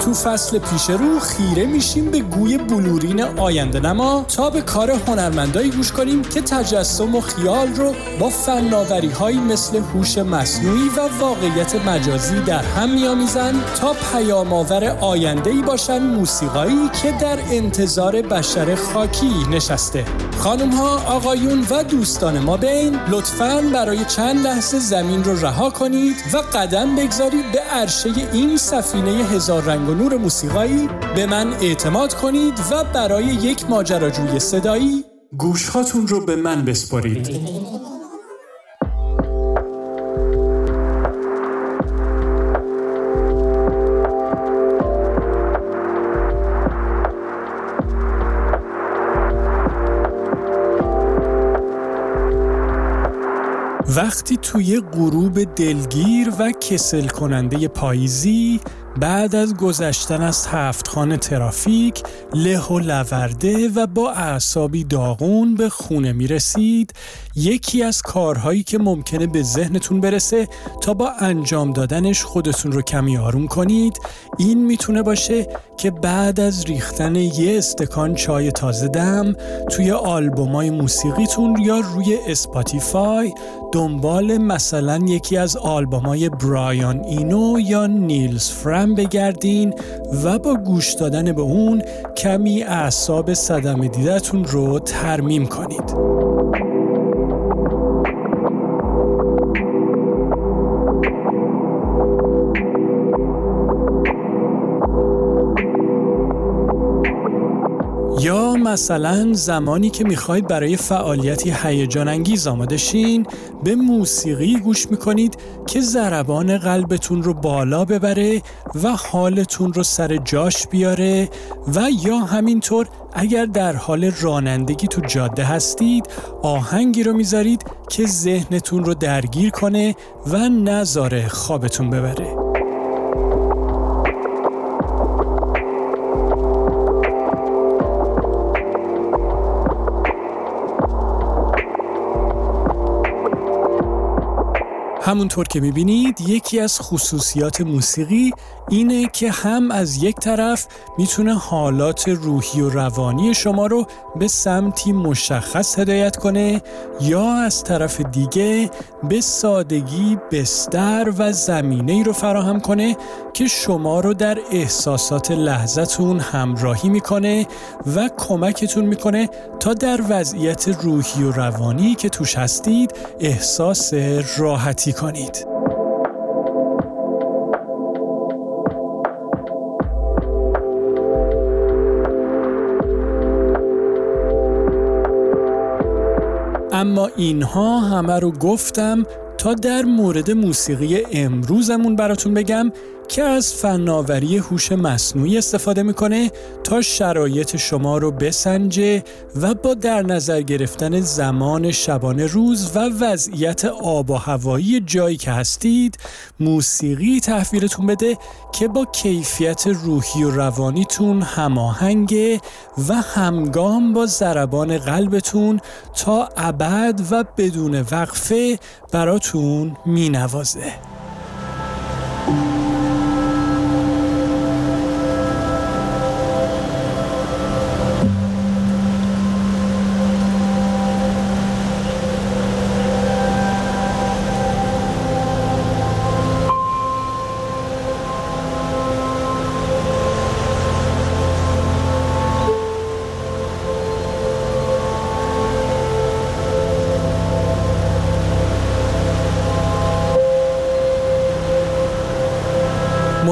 تو فصل پیش رو خیره میشیم به گوی بلورین آینده نما تا به کار هنرمندایی گوش کنیم که تجسم و خیال رو با فناوری هایی مثل هوش مصنوعی و واقعیت مجازی در هم میآمیزند تا پیام آور آینده ای باشن موسیقایی که در انتظار بشر خاکی نشسته. خانم ها آقایون و دوستان ما بین لطفا برای چند لحظه زمین رو رها کنید و قدم بگذارید به عرشه این سفینه هزار رنگ و نور موسیقایی به من اعتماد کنید و برای یک ماجراجوی صدایی گوشهاتون رو به من بسپارید. وقتی توی غروب دلگیر و کسل کننده پاییزی بعد از گذشتن از هفت خانه ترافیک له و لورده و با اعصابی داغون به خونه می رسید یکی از کارهایی که ممکنه به ذهنتون برسه تا با انجام دادنش خودتون رو کمی آروم کنید این می‌تونه باشه که بعد از ریختن یه استکان چای تازه دم توی آلبومای موسیقیتون یا روی اسپاتیفای دنبال مثلا یکی از آلبومای برایان اینو یا نیلز فرم بگردین و با گوش دادن به اون کمی اعصاب صدم دیدتون رو ترمیم کنید. مثلا زمانی که می‌خواید برای فعالیتی هیجان انگیز آماده شین به موسیقی گوش می‌کنید که ضربان قلبتون رو بالا ببره و حالتون رو سر جاش بیاره و یا همینطور اگر در حال رانندگی تو جاده هستید آهنگی رو می‌ذارید که ذهنتون رو درگیر کنه و نذاره خوابتون ببره. همونطور که می‌بینید یکی از خصوصیات موسیقی اینه که هم از یک طرف می‌تونه حالات روحی و روانی شما رو به سمتی مشخص هدایت کنه یا از طرف دیگه به سادگی بستر و زمینه ای رو فراهم کنه که شما رو در احساسات لحظتون همراهی می‌کنه و کمکتون می‌کنه تا در وضعیت روحی و روانی که توش هستید احساس راحتی کنید. اما اینها همه رو گفتم تا در مورد موسیقی امروزمون براتون بگم که از فناوری هوش مصنوعی استفاده می‌کنه تا شرایط شما رو بسنجه و با در نظر گرفتن زمان شبانه روز و وضعیت آب و هوایی جایی که هستید موسیقی تحویلتون بده که با کیفیت روحی و روانیتون هماهنگه و همگام با ضربان قلبتون تا ابد و بدون وقفه براتون مینوازه.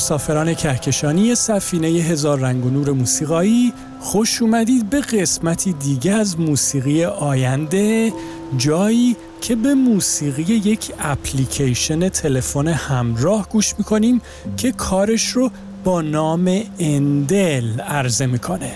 مسافران کهکشانی سفینه هزار رنگ و نور موسیقایی خوش اومدید به قسمتی دیگه از موسیقی آینده جایی که به موسیقی یک اپلیکیشن تلفن همراه گوش می‌کنیم که کارش رو با نام اندل عرضه می‌کنه.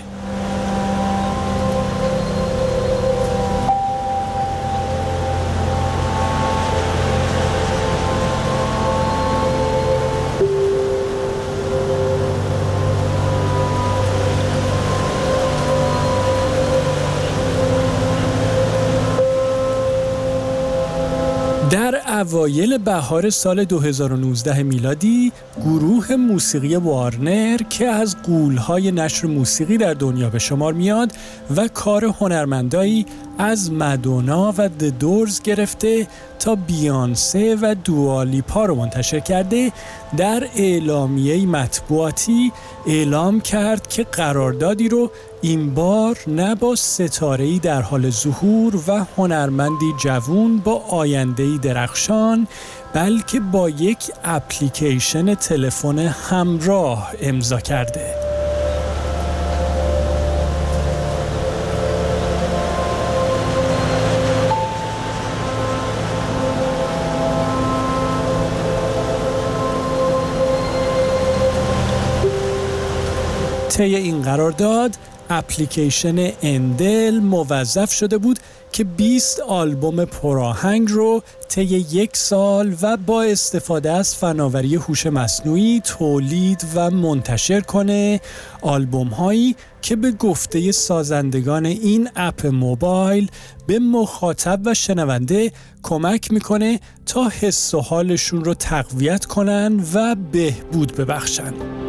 اوایل بهار سال 2019 میلادی گروه موسیقی وارنر که از قولهای نشر موسیقی در دنیا به شمار میاد و کار هنرمندایی از مدونا و دورز گرفته تا بیانسه و دوالیپا رو منتشر کرده در اعلامیه مطبوعاتی اعلام کرد که قراردادی رو این بار نه با ستاره‌ای در حال ظهور و هنرمندی جوون با آینده‌ای درخشان بلکه با یک اپلیکیشن تلفن همراه امضا کرده. طی این قرارداد اپلیکیشن اندل موظف شده بود که 20 آلبوم پراهنگ رو طی یک سال و با استفاده از فناوری هوش مصنوعی تولید و منتشر کنه آلبوم هایی که به گفته سازندگان این اپ موبایل به مخاطب و شنونده کمک می‌کنه تا حس و حالشون رو تقویت کنن و بهبود ببخشن.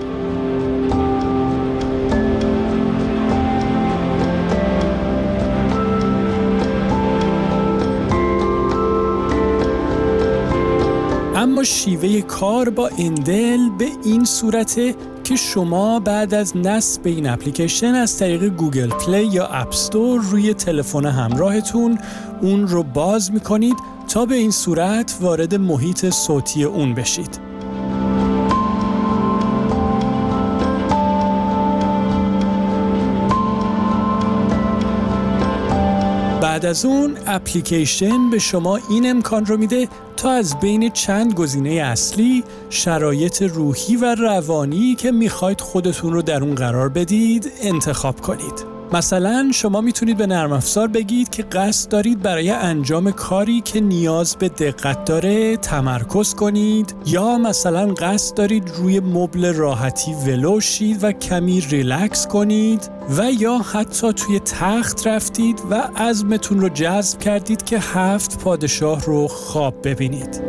اما شیوه کار با اندل به این صورته که شما بعد از نصب این اپلیکیشن از طریق گوگل پلی یا اپستور روی تلفن همراهتون اون رو باز می‌کنید تا به این صورت وارد محیط صوتی اون بشید. بعد از اون اپلیکیشن به شما این امکان رو میده تا از بین چند گزینه اصلی شرایط روحی و روانی که می‌خواید خودتون رو در اون قرار بدید انتخاب کنید. مثلا شما می‌تونید به نرم افزار بگید که قصد دارید برای انجام کاری که نیاز به دقت داره تمرکز کنید یا مثلا قصد دارید روی مبل راحتی ولوشید و کمی ریلکس کنید و یا حتی توی تخت رفتید و عزمتون رو جذب کردید که هفت پادشاه رو خواب ببینید.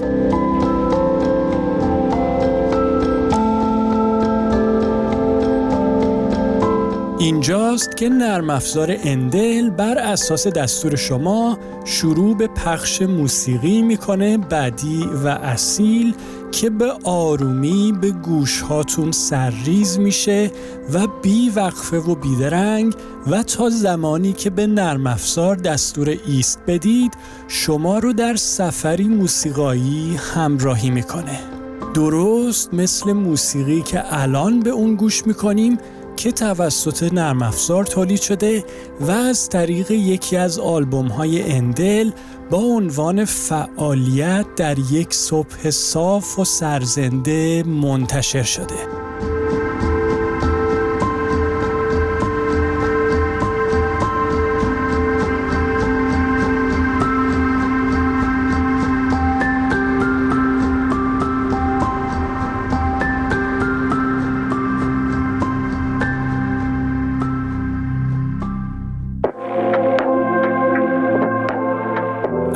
اینجاست که نرم افزار اندل بر اساس دستور شما شروع به پخش موسیقی می‌کنه بعدی و اصیل که به آرومی به گوش هاتون سرریز میشه و بی وقفه و بیدرنگ و تا زمانی که به نرم افزار دستور ایست بدید شما رو در سفری موسیقایی همراهی می‌کنه. درست مثل موسیقی که الان به اون گوش می‌کنیم که توسط نرم افزار تولید شده و از طریق یکی از آلبوم های اندل با عنوان فعالیت در یک صبح صاف و سرزنده منتشر شده.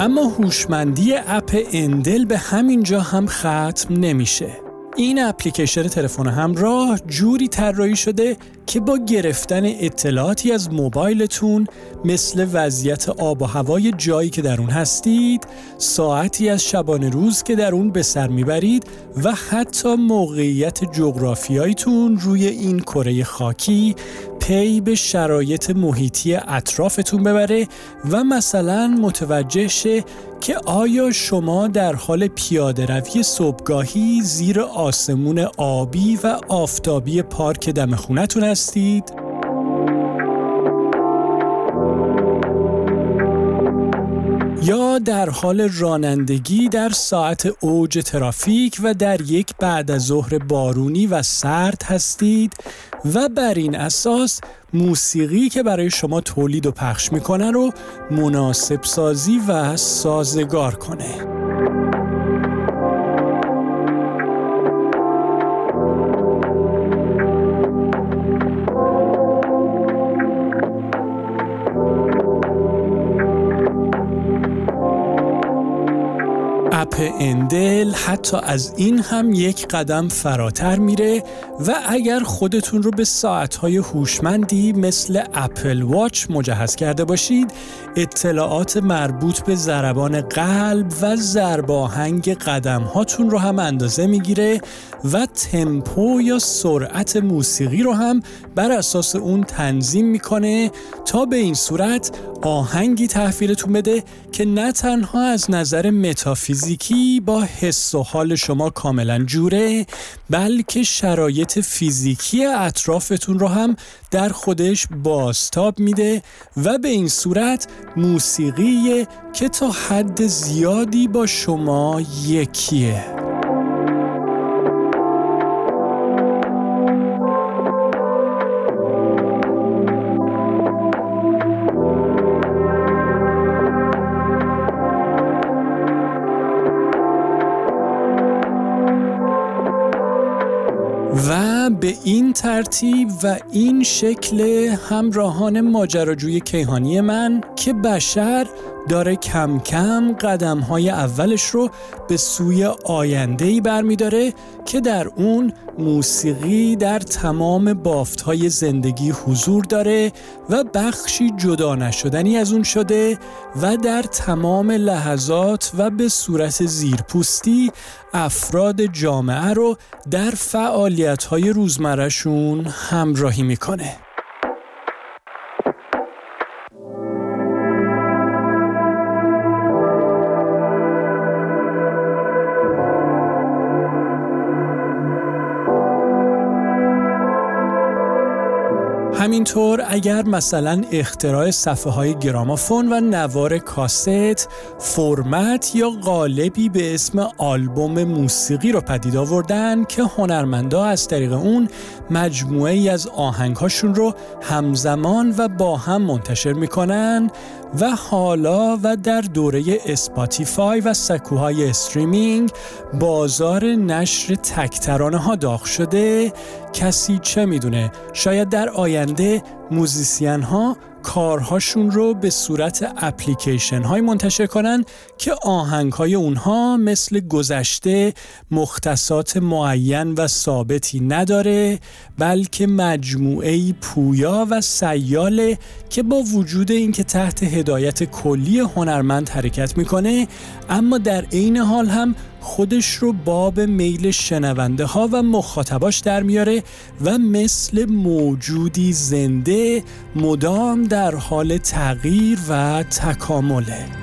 اما هوشمندی اپ اندل به همین جا هم ختم نمیشه. این اپلیکیشن تلفن همراه جوری طراحی شده که با گرفتن اطلاعاتی از موبایلتون مثل وضعیت آب و هوای جایی که در اون هستید، ساعتی از شبانه روز که در اون به سر می‌برید و حتی موقعیت جغرافیاییتون روی این کره خاکی پی به شرایط محیطی اطرافتون ببره و مثلا متوجه شه که آیا شما در حال پیاده روی صبحگاهی زیر آسمون آبی و آفتابی پارک دم خونتون هستید؟ یا در حال رانندگی در ساعت اوج ترافیک و در یک بعد از ظهر بارونی و سرد هستید و بر این اساس موسیقی که برای شما تولید و پخش می‌کنه رو مناسب سازی و سازگار کنه. اندل حتی از این هم یک قدم فراتر میره و اگر خودتون رو به ساعتهای هوشمندی مثل اپل واچ مجهز کرده باشید اطلاعات مربوط به ضربان قلب و ضرباهنگ قدم هاتون رو هم اندازه می‌گیره و تمپو یا سرعت موسیقی رو هم بر اساس اون تنظیم می‌کنه تا به این صورت آهنگی تحویلتون بده که نه تنها از نظر متافیزیکی با حس و حال شما کاملا جوره بلکه شرایط فیزیکی اطرافتون رو هم در خودش باستاب میده و به این صورت موسیقی که تا حد زیادی با شما یکیه. و به این ترتیب و این شکل همراهان ماجراجوی کیهانی من که بشر داره کم کم قدم های اولش رو به سوی آینده ای برمیداره که در اون موسیقی در تمام بافت های زندگی حضور داره و بخشی جدا نشدنی از اون شده و در تمام لحظات و به صورت زیرپوستی افراد جامعه رو در فعالیت های روزمرهشون همراهی می‌کنه. همینطور اگر مثلا اختراع صفحه های گرامافون و نوار کاست فرمت یا قالبی به اسم آلبوم موسیقی رو پدید آوردن که هنرمندا از طریق اون مجموعه ای از آهنگهاشون رو همزمان و با هم منتشر می‌کنن. و حالا و در دوره اسپاتیفای و سکوهای streaming بازار نشر تکترانه ها داغ شده. کسی چه می‌دونه؟ شاید در آینده musician ها کارهاشون رو به صورت اپلیکیشن های منتشر کنن که آهنگ های اونها مثل گذشته مختصات معین و ثابتی نداره بلکه مجموعه پویا و سیاله که با وجود اینکه تحت هدایت کلی هنرمند حرکت می‌کنه اما در عین حال هم خودش رو باب میل شنونده ها و مخاطباش در میاره و مثل موجودی زنده مدام در حال تغییر و تکامله.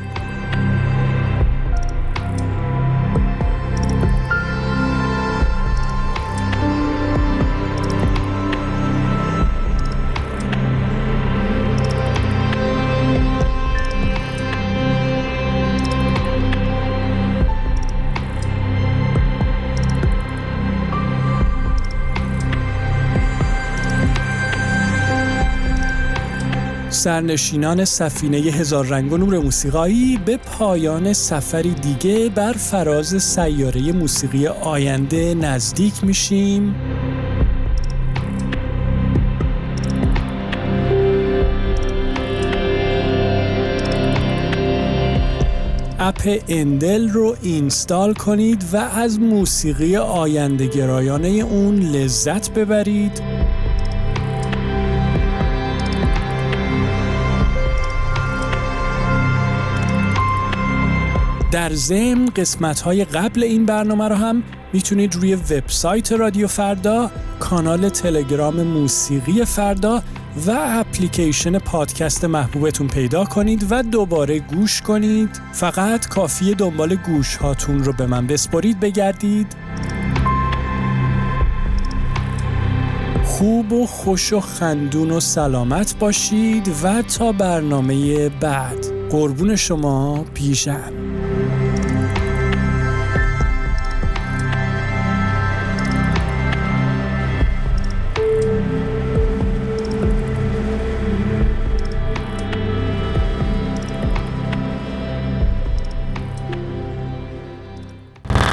سرنشینان سفینه هزار رنگ و نور موسیقایی به پایان سفری دیگه بر فراز سیاره موسیقی آینده نزدیک میشیم. اپ اندل رو اینستال کنید و از موسیقی آینده گرایانه اون لذت ببرید. در ضمن قسمت های قبل این برنامه رو هم می‌تونید روی وبسایت رادیو فردا، کانال تلگرام موسیقی فردا و اپلیکیشن پادکست محبوبتون پیدا کنید و دوباره گوش کنید. فقط کافی دنبال گوش هاتون رو به من بسپرید بگردید. خوب و خوش و خندون و سلامت باشید و تا برنامه بعد قربون شما پیشم